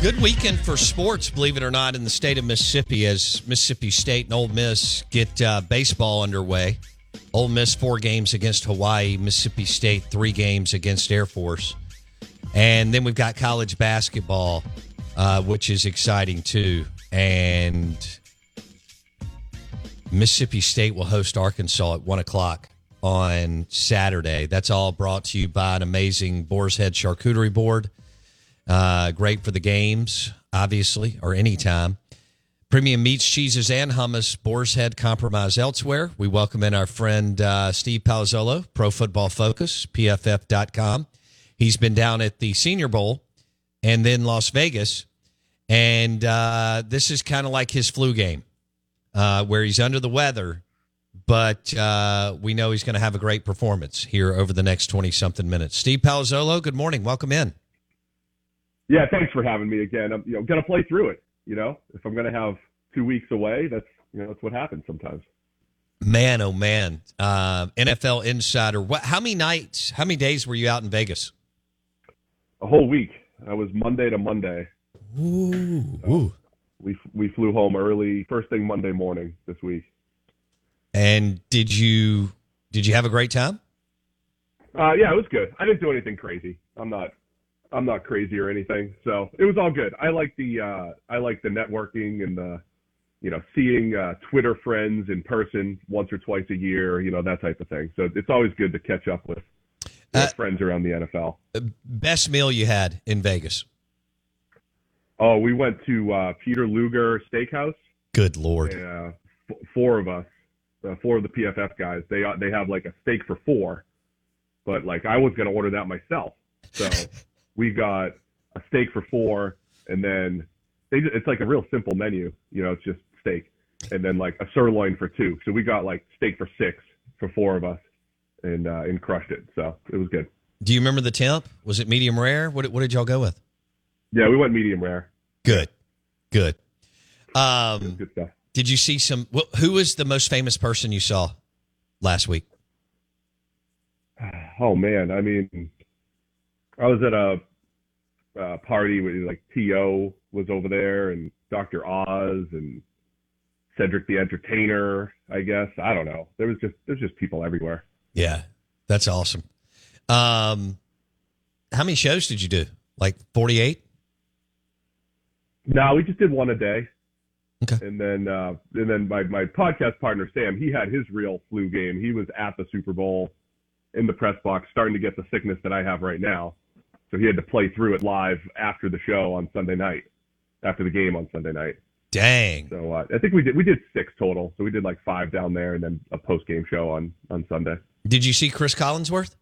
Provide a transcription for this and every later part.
Good weekend for sports, believe it or not, in the state of Mississippi as Mississippi State and Ole Miss get uh, baseball underway. Ole Miss four games against Hawaii, Mississippi State three games against Air Force, and then we've got college basketball, uh, which is exciting too. And Mississippi State will host Arkansas at one o'clock on Saturday. That's all brought to you by an amazing Boar's Head Charcuterie Board. Uh, great for the games, obviously, or anytime. Premium meats, cheeses, and hummus. Boar's Head compromise elsewhere. We welcome in our friend uh, Steve Palazzolo, Pro Football Focus, PFF.com. He's been down at the Senior Bowl and then Las Vegas. And uh, this is kind of like his flu game, uh, where he's under the weather, but uh, we know he's going to have a great performance here over the next 20 something minutes. Steve Palazzolo, good morning. Welcome in. Yeah, thanks for having me again. I'm you know gonna play through it. You know, if I'm gonna have two weeks away, that's you know that's what happens sometimes. Man, oh man, uh, NFL Insider. What? How many nights? How many days were you out in Vegas? A whole week. I was Monday to Monday. Ooh, ooh. We we flew home early, first thing Monday morning this week. And did you did you have a great time? Uh, yeah, it was good. I didn't do anything crazy. I'm not I'm not crazy or anything, so it was all good. I like the uh, I like the networking and the you know seeing uh, Twitter friends in person once or twice a year, you know that type of thing. So it's always good to catch up with Uh, friends around the NFL. Best meal you had in Vegas? Oh, we went to uh, Peter Luger Steakhouse. Good lord. Uh, f- four of us, uh, four of the PFF guys. They uh, they have like a steak for four, but like I was gonna order that myself. So we got a steak for four, and then they it's like a real simple menu. You know, it's just steak, and then like a sirloin for two. So we got like steak for six for four of us, and uh, and crushed it. So it was good. Do you remember the temp? Was it medium rare? What, what did y'all go with? Yeah, we went medium rare. Good, good. Um, good stuff. did you see some? Who was the most famous person you saw last week? Oh man, I mean, I was at a, uh party where like T.O. was over there, and Dr. Oz and Cedric the Entertainer. I guess I don't know. There was just there's just people everywhere. Yeah, that's awesome. Um, how many shows did you do? Like forty eight. No, we just did one a day. Okay. And then uh, and then my my podcast partner Sam, he had his real flu game. He was at the Super Bowl in the press box, starting to get the sickness that I have right now. So he had to play through it live after the show on Sunday night, after the game on Sunday night. Dang. So uh, I think we did we did six total. So we did like five down there, and then a post game show on on Sunday. Did you see Chris Collinsworth?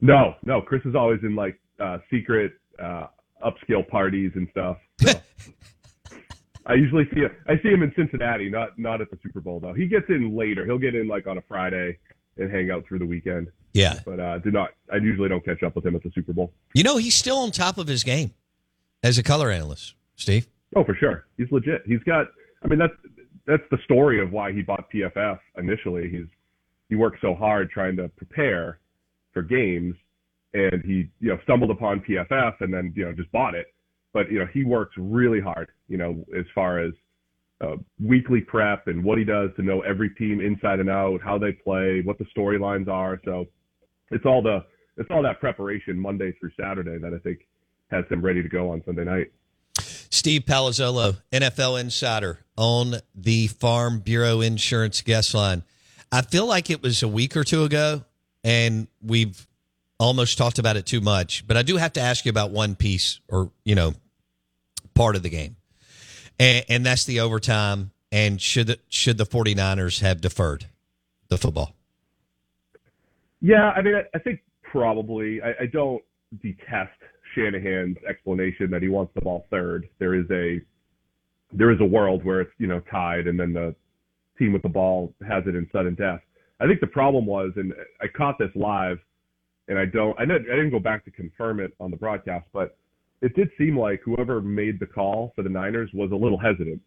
No, no, Chris is always in like uh, secret uh, upscale parties and stuff. So. I usually see I see him in Cincinnati, not not at the Super Bowl though. He gets in later. He'll get in like on a Friday and hang out through the weekend. Yeah. But uh, do not. I usually don't catch up with him at the Super Bowl. You know he's still on top of his game. as a color analyst, Steve? Oh, for sure. He's legit. He's got. I mean, that's that's the story of why he bought PFF initially. He's he worked so hard trying to prepare for games, and he you know stumbled upon PFF and then you know just bought it. But you know he works really hard. You know as far as uh, weekly prep and what he does to know every team inside and out, how they play, what the storylines are. So it's all the it's all that preparation Monday through Saturday that I think has them ready to go on Sunday night. Steve Palazzolo, NFL insider on the Farm Bureau Insurance guest line. I feel like it was a week or two ago, and we've almost talked about it too much. But I do have to ask you about one piece or, you know, part of the game. And, and that's the overtime. And should the, should the 49ers have deferred the football? Yeah, I mean, I, I think probably. I, I don't detest Shanahan's explanation that he wants the ball third. There is a there is a world where it's you know tied, and then the team with the ball has it in sudden death. I think the problem was, and I caught this live, and I don't, I didn't, go back to confirm it on the broadcast, but it did seem like whoever made the call for the Niners was a little hesitant.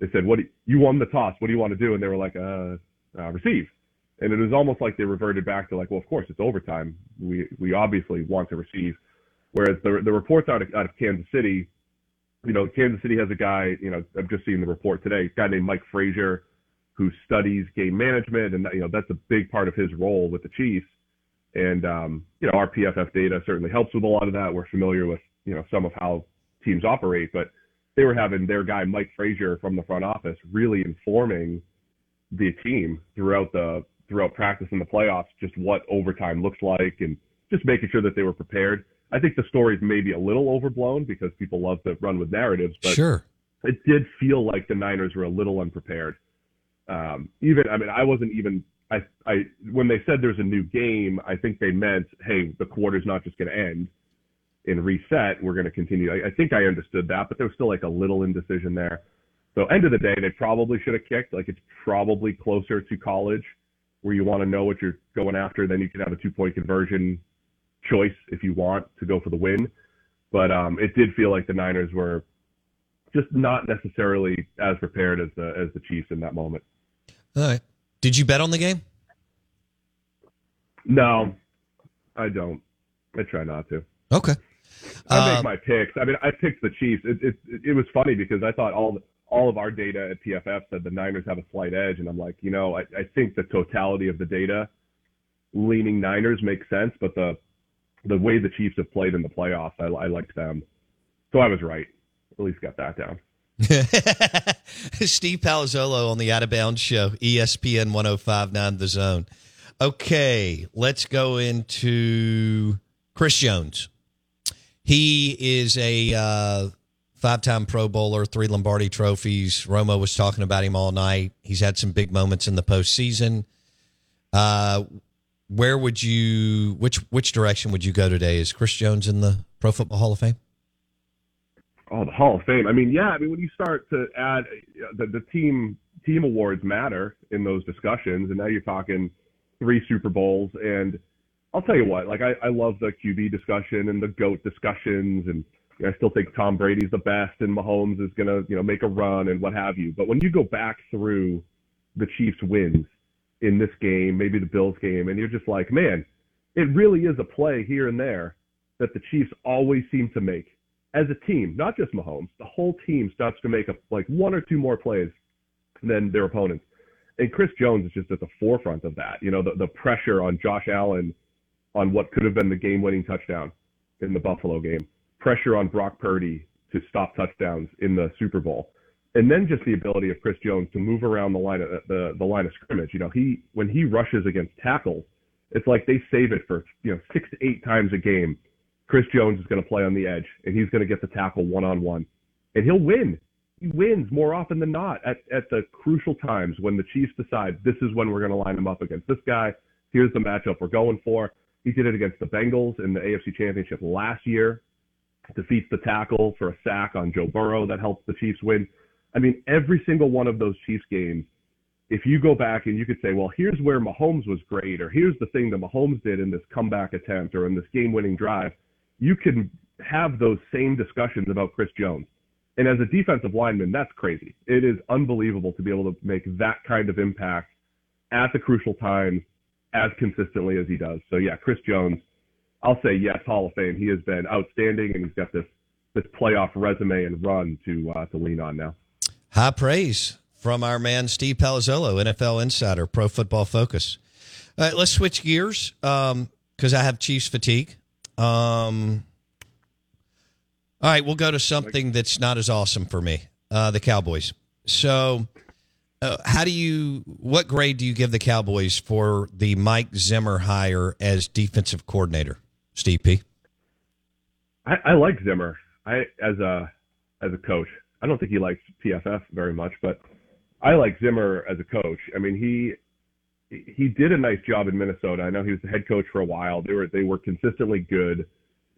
They said, "What do you, you won the toss? What do you want to do?" And they were like, "Uh, uh receive." And it was almost like they reverted back to like, "Well, of course it's overtime. We we obviously want to receive." Whereas the the reports out of, out of Kansas City, you know, Kansas City has a guy, you know, I've just seen the report today, a guy named Mike Frazier, who studies game management, and you know that's a big part of his role with the Chiefs. And um, you know, our PFF data certainly helps with a lot of that. We're familiar with you know some of how teams operate, but they were having their guy Mike Frazier from the front office really informing the team throughout the throughout practice in the playoffs just what overtime looks like and just making sure that they were prepared. I think the story's maybe a little overblown because people love to run with narratives, but sure. it did feel like the Niners were a little unprepared. Um, even, I mean, I wasn't even, I, I, when they said there's a new game, I think they meant, hey, the quarter's not just going to end and reset. We're going to continue. I, I think I understood that, but there was still like a little indecision there. So end of the day, they probably should have kicked. Like it's probably closer to college where you want to know what you're going after. Then you can have a two point conversion choice if you want to go for the win. But um, it did feel like the Niners were just not necessarily as prepared as the as the Chiefs in that moment. All right. Did you bet on the game? No, I don't. I try not to. Okay. I make Um, my picks. I mean, I picked the Chiefs. It, it it was funny because I thought all all of our data at PFF said the Niners have a slight edge, and I'm like, you know, I, I think the totality of the data leaning Niners makes sense, but the the way the Chiefs have played in the playoffs, I, I liked them. So I was right. At least got that down. Steve Palazzolo on the Out of Bounds Show, ESPN 1059 The Zone. Okay, let's go into Chris Jones. He is a uh, five time Pro Bowler, three Lombardi trophies. Romo was talking about him all night. He's had some big moments in the postseason. Uh, where would you which which direction would you go today? Is Chris Jones in the Pro Football Hall of Fame? Oh, the Hall of Fame. I mean, yeah. I mean, when you start to add the, the team team awards matter in those discussions, and now you're talking three Super Bowls. And I'll tell you what, like I, I love the QB discussion and the goat discussions, and I still think Tom Brady's the best, and Mahomes is gonna you know make a run and what have you. But when you go back through the Chiefs' wins in this game, maybe the Bills game, and you're just like, man, it really is a play here and there that the Chiefs always seem to make as a team, not just Mahomes. The whole team starts to make a, like one or two more plays than their opponents. And Chris Jones is just at the forefront of that. You know, the, the pressure on Josh Allen on what could have been the game-winning touchdown in the Buffalo game, pressure on Brock Purdy to stop touchdowns in the Super Bowl, and then just the ability of Chris Jones to move around the line of uh, the the line of scrimmage. You know, he when he rushes against tackles, it's like they save it for you know six to eight times a game. Chris Jones is going to play on the edge, and he's going to get the tackle one on one, and he'll win. He wins more often than not at at the crucial times when the Chiefs decide this is when we're going to line him up against this guy. Here's the matchup we're going for. He did it against the Bengals in the AFC Championship last year. Defeats the tackle for a sack on Joe Burrow that helps the Chiefs win. I mean, every single one of those Chiefs games, if you go back and you could say, well, here's where Mahomes was great, or here's the thing that Mahomes did in this comeback attempt or in this game winning drive, you can have those same discussions about Chris Jones. And as a defensive lineman, that's crazy. It is unbelievable to be able to make that kind of impact at the crucial times as consistently as he does. So yeah, Chris Jones, I'll say yes, Hall of Fame. He has been outstanding, and he's got this this playoff resume and run to uh, to lean on now. High praise from our man Steve Palazzolo, NFL insider, Pro Football Focus. All right, let's switch gears because um, I have Chiefs fatigue. Um, all right, we'll go to something that's not as awesome for me uh, the Cowboys. So, uh, how do you, what grade do you give the Cowboys for the Mike Zimmer hire as defensive coordinator, Steve P? I, I like Zimmer. I as a as a coach. I don't think he likes PFF very much, but I like Zimmer as a coach. I mean, he he did a nice job in Minnesota. I know he was the head coach for a while. They were they were consistently good,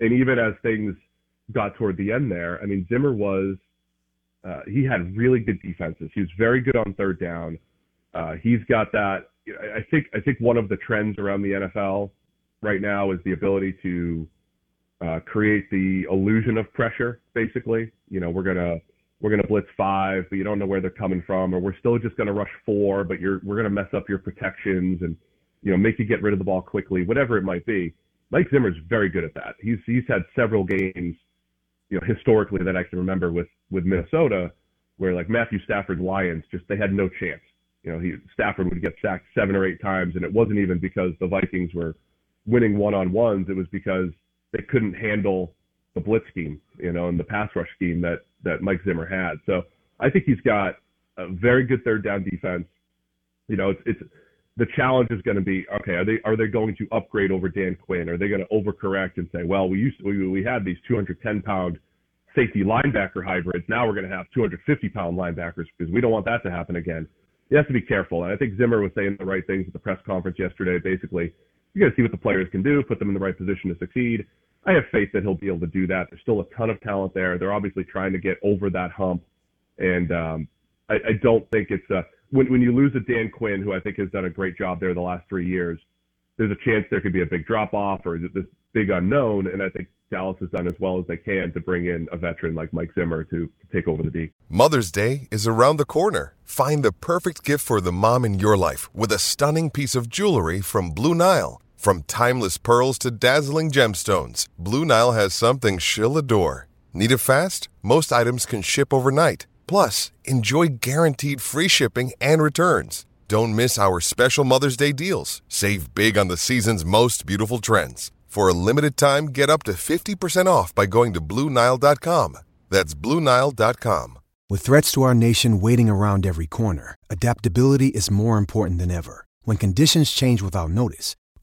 and even as things got toward the end there, I mean, Zimmer was uh, he had really good defenses. He was very good on third down. Uh, he's got that. I think I think one of the trends around the NFL right now is the ability to uh, create the illusion of pressure. Basically, you know, we're gonna we're gonna blitz five, but you don't know where they're coming from, or we're still just gonna rush four, but you're we're gonna mess up your protections and you know make you get rid of the ball quickly, whatever it might be. Mike Zimmer's very good at that. He's he's had several games, you know, historically that I can remember with with Minnesota, where like Matthew Stafford's Lions just they had no chance. You know, he Stafford would get sacked seven or eight times, and it wasn't even because the Vikings were winning one on ones. It was because they couldn't handle the blitz scheme, you know, and the pass rush scheme that that Mike Zimmer had. So I think he's got a very good third down defense. You know, it's, it's the challenge is going to be okay. Are they are they going to upgrade over Dan Quinn? Are they going to overcorrect and say, well, we used to, we we had these 210 pound safety linebacker hybrids. Now we're going to have 250 pound linebackers because we don't want that to happen again. You have to be careful. And I think Zimmer was saying the right things at the press conference yesterday. Basically, you got to see what the players can do, put them in the right position to succeed. I have faith that he'll be able to do that. There's still a ton of talent there. They're obviously trying to get over that hump, and um, I, I don't think it's a when when you lose a Dan Quinn, who I think has done a great job there the last three years. There's a chance there could be a big drop off or this big unknown, and I think Dallas has done as well as they can to bring in a veteran like Mike Zimmer to, to take over the D. Mother's Day is around the corner. Find the perfect gift for the mom in your life with a stunning piece of jewelry from Blue Nile. From timeless pearls to dazzling gemstones, Blue Nile has something she'll adore. Need it fast? Most items can ship overnight. Plus, enjoy guaranteed free shipping and returns. Don't miss our special Mother's Day deals. Save big on the season's most beautiful trends. For a limited time, get up to 50% off by going to Bluenile.com. That's Bluenile.com. With threats to our nation waiting around every corner, adaptability is more important than ever. When conditions change without notice,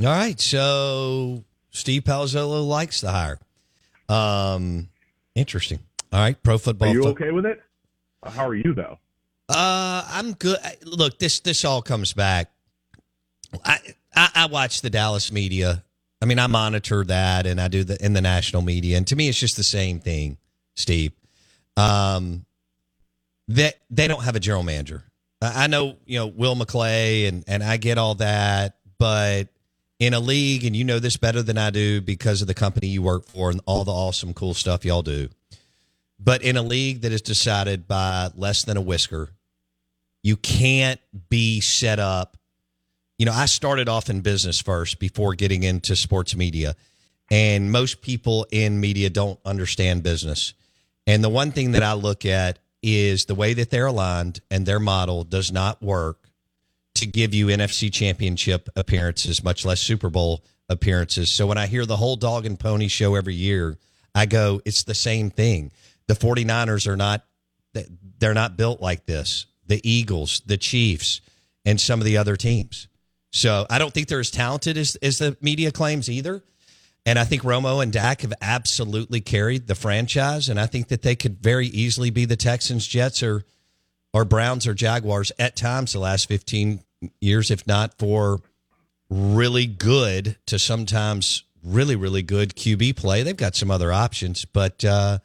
All right, so Steve Palazzolo likes the hire. Um, interesting. All right, pro football. Are you fo- okay with it? How are you though? Uh, I'm good. Look, this this all comes back. I, I I watch the Dallas media. I mean, I monitor that, and I do the in the national media, and to me, it's just the same thing, Steve. Um, that they, they don't have a general manager. I know, you know, Will McClay, and and I get all that, but in a league, and you know this better than I do because of the company you work for and all the awesome, cool stuff y'all do. But in a league that is decided by less than a whisker, you can't be set up. You know, I started off in business first before getting into sports media, and most people in media don't understand business. And the one thing that I look at is the way that they're aligned and their model does not work to give you NFC championship appearances, much less Super Bowl appearances. So when I hear the whole dog and pony show every year, I go, it's the same thing. The 49ers are not they're not built like this. The Eagles, the Chiefs, and some of the other teams. So I don't think they're as talented as, as the media claims either. And I think Romo and Dak have absolutely carried the franchise. And I think that they could very easily be the Texans, Jets, or or Browns or Jaguars at times the last 15 years, if not for really good to sometimes really, really good QB play. They've got some other options, but uh,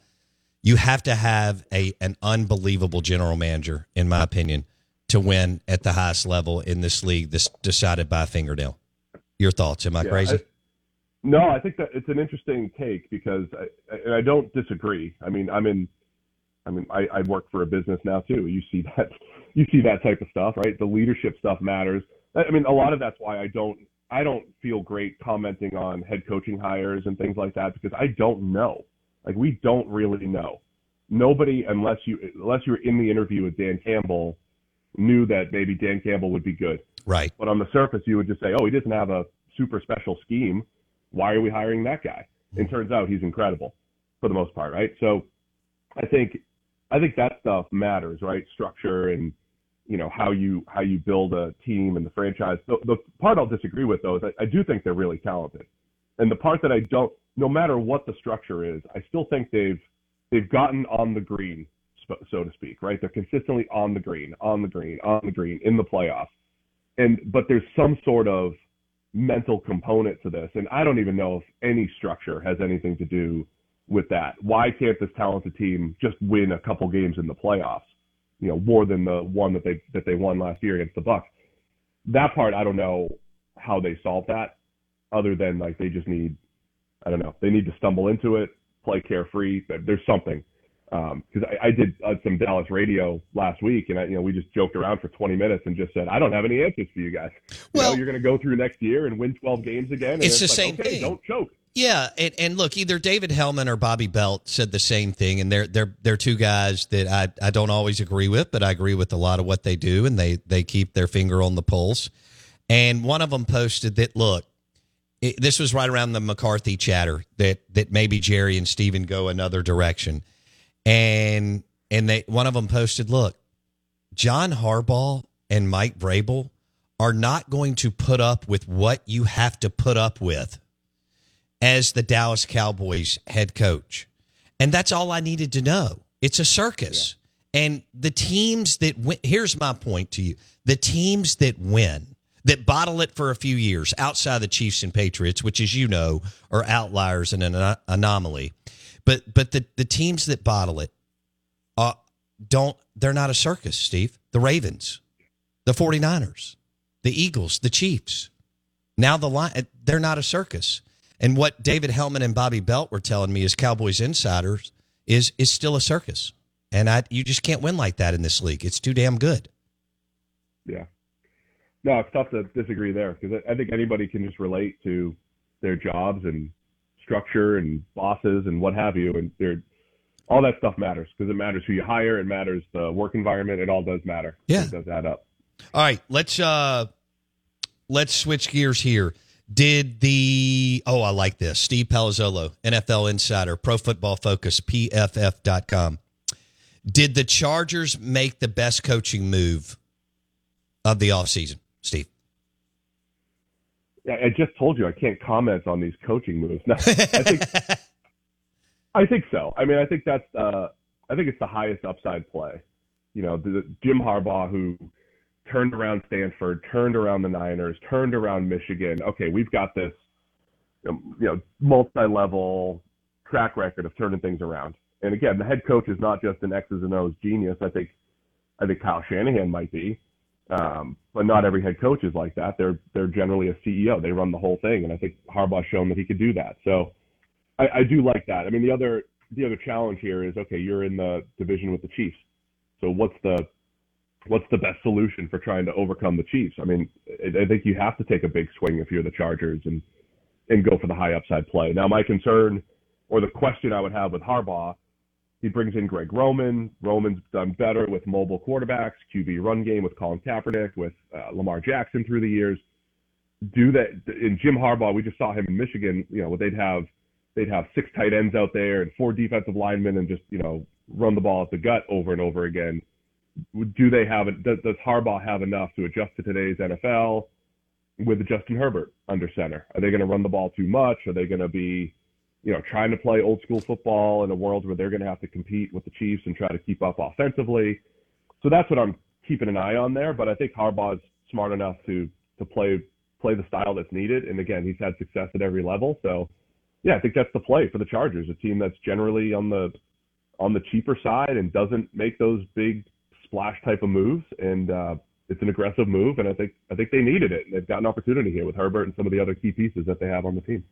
you have to have a an unbelievable general manager, in my opinion, to win at the highest level in this league. This decided by a fingernail. Your thoughts? Am I Yeah, crazy? I- no, I think that it's an interesting take because I, and I don't disagree. I mean, I'm in, I mean, I, I work for a business now too. You see that, you see that type of stuff, right? The leadership stuff matters. I mean, a lot of that's why I don't, I don't feel great commenting on head coaching hires and things like that because I don't know. Like we don't really know. Nobody, unless you, unless you were in the interview with Dan Campbell, knew that maybe Dan Campbell would be good. Right. But on the surface, you would just say, "Oh, he doesn't have a super special scheme. Why are we hiring that guy?" And mm-hmm. turns out he's incredible for the most part, right? So, I think, I think that stuff matters, right? Structure and you know how you how you build a team and the franchise. The, the part I'll disagree with though is I, I do think they're really talented, and the part that I don't, no matter what the structure is, I still think they've they've gotten on the green, so to speak, right? They're consistently on the green, on the green, on the green in the playoffs and but there's some sort of mental component to this and i don't even know if any structure has anything to do with that why can't this talented team just win a couple games in the playoffs you know more than the one that they that they won last year against the Bucs. That part i don't know how they solve that other than like they just need i don't know they need to stumble into it play carefree there's something because I, I did uh, some Dallas radio last week, and I, you know we just joked around for 20 minutes and just said, "I don't have any answers for you guys. Well, you know, you're going to go through next year and win 12 games again." And It's the like, same okay, thing. Don't choke. Yeah, and, and look, either David Helman or Bobby Belt said the same thing, and they're they're they're two guys that I, I don't always agree with, but I agree with a lot of what they do, and they they keep their finger on the pulse. And one of them posted that look, it, this was right around the McCarthy chatter that that maybe Jerry and Stephen go another direction, and and they one of them posted, look, John Harbaugh and Mike Vrabel are not going to put up with what you have to put up with as the Dallas Cowboys head coach. And that's all I needed to know. It's a circus. And the teams that win, here's my point to you the teams that win, that bottle it for a few years outside the Chiefs and Patriots, which, as you know, are outliers and an anomaly. But, but the, the teams that bottle it uh, don't, they're not a circus, Steve. The Ravens, the 49ers, the Eagles, the Chiefs. Now the line, they're not a circus. And what David Helman and Bobby Belt were telling me as Cowboys insiders is is still a circus. And I you just can't win like that in this league. It's too damn good. Yeah. No, it's tough to disagree there because I think anybody can just relate to their jobs and structure and bosses and what have you, and they're all that stuff matters because it matters who you hire, it matters the work environment, it all does matter. Yeah. it does add up. All right, let's uh let's switch gears here. Did the oh I like this. Steve Palazzolo, NFL insider, pro football focus, PFF.com. Did the Chargers make the best coaching move of the offseason, Steve? I just told you I can't comment on these coaching moves. No, I think I think so. I mean, I think that's uh, I think it's the highest upside play. You know, the, Jim Harbaugh who turned around Stanford, turned around the Niners, turned around Michigan. Okay, we've got this you know multi-level track record of turning things around. And again, the head coach is not just an X's and O's genius. I think I think Kyle Shanahan might be. Um, but not every head coach is like that. They're they're generally a CEO. They run the whole thing, and I think Harbaugh's shown that he could do that. So I, I do like that. I mean, the other the other challenge here is okay, you're in the division with the Chiefs. So what's the what's the best solution for trying to overcome the Chiefs? I mean, I, I think you have to take a big swing if you're the Chargers and and go for the high upside play. Now, my concern or the question I would have with Harbaugh He brings in Greg Roman. Roman's done better with mobile quarterbacks, QB run game with Colin Kaepernick, with uh, Lamar Jackson through the years. Do that in Jim Harbaugh? We just saw him in Michigan. You know, they'd have they'd have six tight ends out there and four defensive linemen, and just you know run the ball at the gut over and over again. Do they have it? Does, does Harbaugh have enough to adjust to today's NFL with Justin Herbert under center? Are they going to run the ball too much? Are they going to be you know, trying to play old school football in a world where they're going to have to compete with the Chiefs and try to keep up offensively. So that's what I'm keeping an eye on there. But I think Harbaugh's smart enough to to play play the style that's needed. And again, he's had success at every level. So yeah, I think that's the play for the Chargers, a team that's generally on the on the cheaper side and doesn't make those big splash type of moves. And uh, it's an aggressive move, and I think I think they needed it. They've got an opportunity here with Herbert and some of the other key pieces that they have on the team.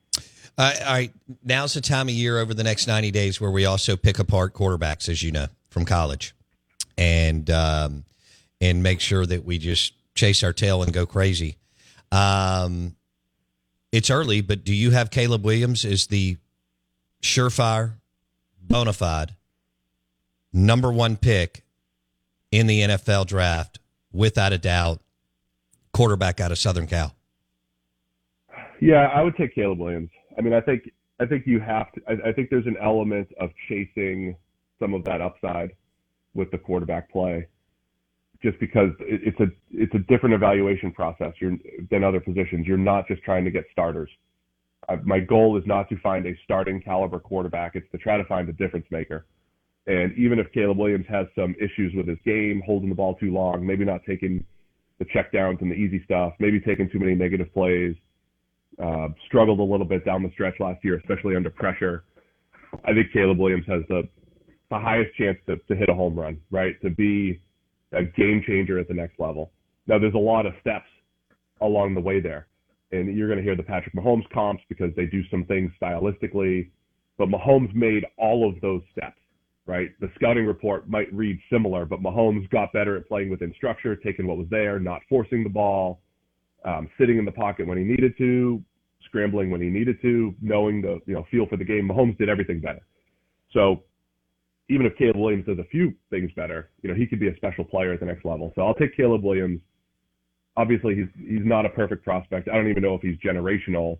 All right, now's the time of year over the next ninety days where we also pick apart quarterbacks, as you know, from college, and um, and make sure that we just chase our tail and go crazy. Um, it's early, but do you have Caleb Williams as the surefire, bona fide number one pick in the NFL draft, without a doubt, quarterback out of Southern Cal? Yeah, I would take Caleb Williams. I mean, I think I think you have to. I, I think there's an element of chasing some of that upside with the quarterback play, just because it, it's a it's a different evaluation process you're, than other positions. You're not just trying to get starters. Uh, my goal is not to find a starting caliber quarterback. It's to try to find a difference maker. And even if Caleb Williams has some issues with his game, holding the ball too long, maybe not taking the check downs and the easy stuff, maybe taking too many negative plays, uh, struggled a little bit down the stretch last year, especially under pressure. I think Caleb Williams has the the highest chance to, to hit a home run, right? To be a game changer at the next level. Now, there's a lot of steps along the way there. And you're going to hear the Patrick Mahomes comps because they do some things stylistically. But Mahomes made all of those steps, right? The scouting report might read similar, but Mahomes got better at playing within structure, taking what was there, not forcing the ball, um, sitting in the pocket when he needed to, scrambling when he needed to, knowing the you know feel for the game. Mahomes did everything better. So even if Caleb Williams does a few things better, you know he could be a special player at the next level. So I'll take Caleb Williams. Obviously, he's he's not a perfect prospect. I don't even know if he's generational.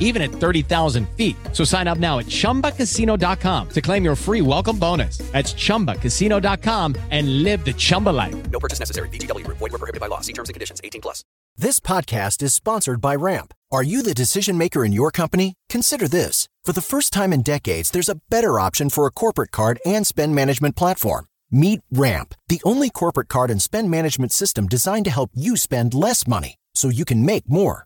even at 30,000 feet. So sign up now at ChumbaCasino.com to claim your free welcome bonus. That's ChumbaCasino.com and live the Chumba life. No purchase necessary. VGW. Void were prohibited by law. See terms and conditions. 18 plus. This podcast is sponsored by Ramp. Are you the decision maker in your company? Consider this. For the first time in decades, there's a better option for a corporate card and spend management platform. Meet Ramp, the only corporate card and spend management system designed to help you spend less money so you can make more.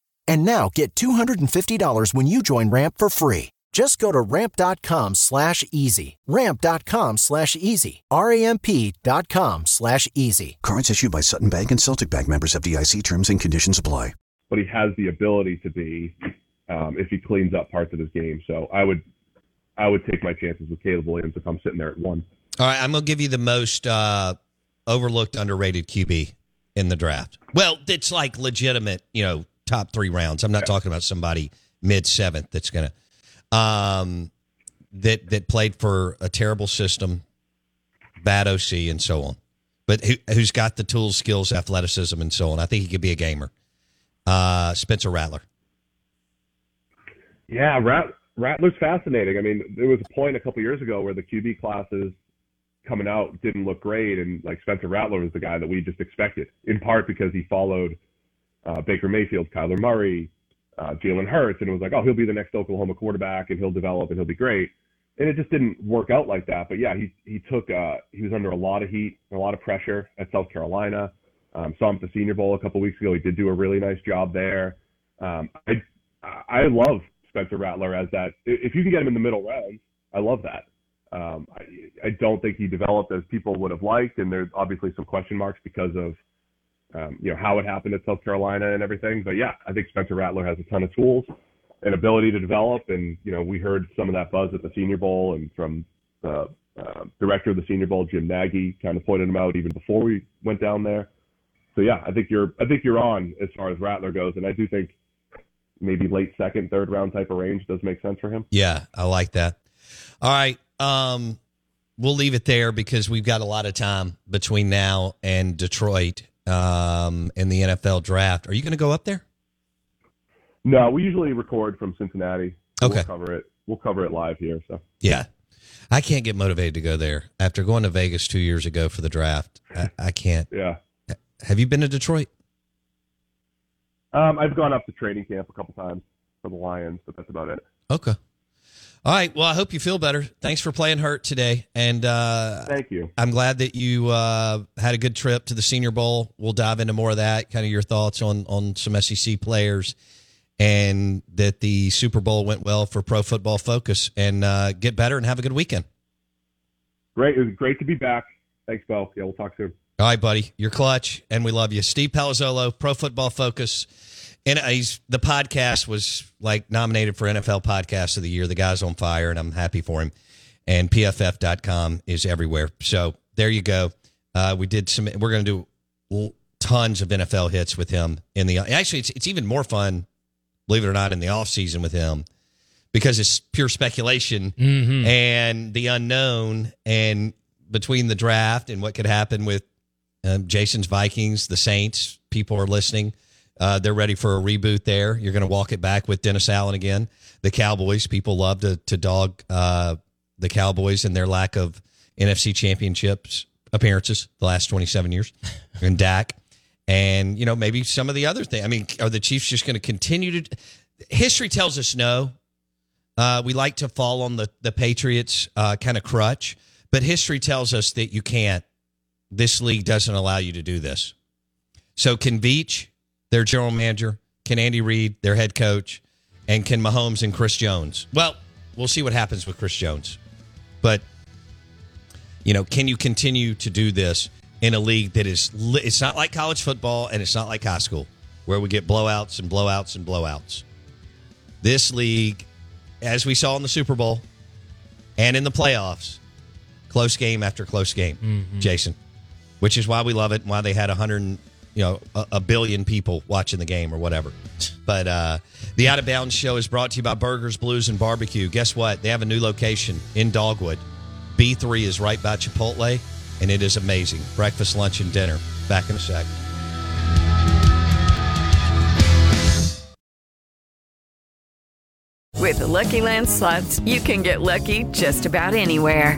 And now get $250 when you join Ramp for free. Just go to ramp.com slash easy. Ramp.com slash easy. R-A-M-P.com slash easy. Cards issued by Sutton Bank and Celtic Bank members of DIC terms and conditions apply. But he has the ability to be um, if he cleans up parts of his game. So I would I would take my chances with Caleb Williams if I'm sitting there at one. All right, I'm gonna give you the most uh, overlooked, underrated QB in the draft. Well, it's like legitimate, you know, top three rounds. I'm not yeah. talking about somebody mid seventh that's gonna um, that that played for a terrible system, bad OC, and so on. But who, has got the tools, skills, athleticism, and so on. I think he could be a gamer. Uh, Spencer Rattler. Yeah, Rat, Rattler's fascinating. I mean, there was a point a couple years ago where the QB classes coming out didn't look great, and like Spencer Rattler was the guy that we just expected, in part because he followed uh, Baker Mayfield, Kyler Murray, uh, Jalen Hurts, and it was like, oh, he'll be the next Oklahoma quarterback, and he'll develop, and he'll be great. And it just didn't work out like that. But yeah, he he took uh, he was under a lot of heat, a lot of pressure at South Carolina. Um, saw him at the Senior Bowl a couple weeks ago. He did do a really nice job there. Um, I I love Spencer Rattler as that. If you can get him in the middle round, I love that. Um, I, I don't think he developed as people would have liked, and there's obviously some question marks because of um, you know how it happened at South Carolina and everything. But yeah, I think Spencer Rattler has a ton of tools and ability to develop. And you know we heard some of that buzz at the Senior Bowl, and from the uh, director of the Senior Bowl, Jim Nagy, kind of pointed him out even before we went down there. So yeah, I think you're I think you're on as far as Rattler goes, and I do think maybe late second, third round type of range does make sense for him. Yeah, I like that. All right. Um, we'll leave it there because we've got a lot of time between now and Detroit um, in the NFL draft. Are you going to go up there? No, we usually record from Cincinnati. Okay. We'll cover it. We'll cover it live here. So Yeah. I can't get motivated to go there after going to Vegas two years ago for the draft. I, I can't. yeah. Have you been to Detroit? Um, I've gone up to training camp a couple times for the Lions, but that's about it. Okay. All right. Well, I hope you feel better. Thanks for playing hurt today, and uh, thank you. I'm glad that you uh, had a good trip to the Senior Bowl. We'll dive into more of that. Kind of your thoughts on on some SEC players, and that the Super Bowl went well for Pro Football Focus. And uh, get better and have a good weekend. Great. It was great to be back. Thanks, Bo. Yeah, we'll talk soon. All right, buddy. You're clutch, and we love you. Steve Palazzolo, Pro Football Focus. And he's the podcast was like nominated for NFL Podcast of the Year. The guy's on fire, and I'm happy for him. And PFF.com is everywhere. So there you go. Uh, we did some. We're going to do tons of NFL hits with him in the. Actually, it's it's even more fun, believe it or not, in the off season with him because it's pure speculation Mhm. and the unknown, and between the draft and what could happen with um, Jason's Vikings, the Saints. People are listening. Uh, they're ready for a reboot there. You're going to walk it back with Dennis Allen again. The Cowboys, people love to, to dog uh, the Cowboys and their lack of NFC championships appearances the last 27 years. and Dak. And, you know, maybe some of the other things. I mean, are the Chiefs just going to continue to. History tells us no. Uh, we like to fall on the, the Patriots uh, kind of crutch, but history tells us that you can't. This league doesn't allow you to do this. So can Veach, their general manager, can Andy Reid, their head coach, and can Mahomes and Chris Jones? Well, we'll see what happens with Chris Jones. But you know, can you continue to do this in a league that is it's not like college football and it's not like high school where we get blowouts and blowouts and blowouts. This league as we saw in the Super Bowl and in the playoffs, close game after close game. Mhm. Jason, which is why we love it and why they had 100 and, you know a, a billion people watching the game or whatever. But uh, the Out of Bounds show is brought to you by Burgers, Blues, and Barbecue. Guess what? They have a new location in Dogwood. B3 is right by Chipotle, and it is amazing. Breakfast, lunch, and dinner. Back in a sec. With the Lucky Land slots, you can get lucky just about anywhere.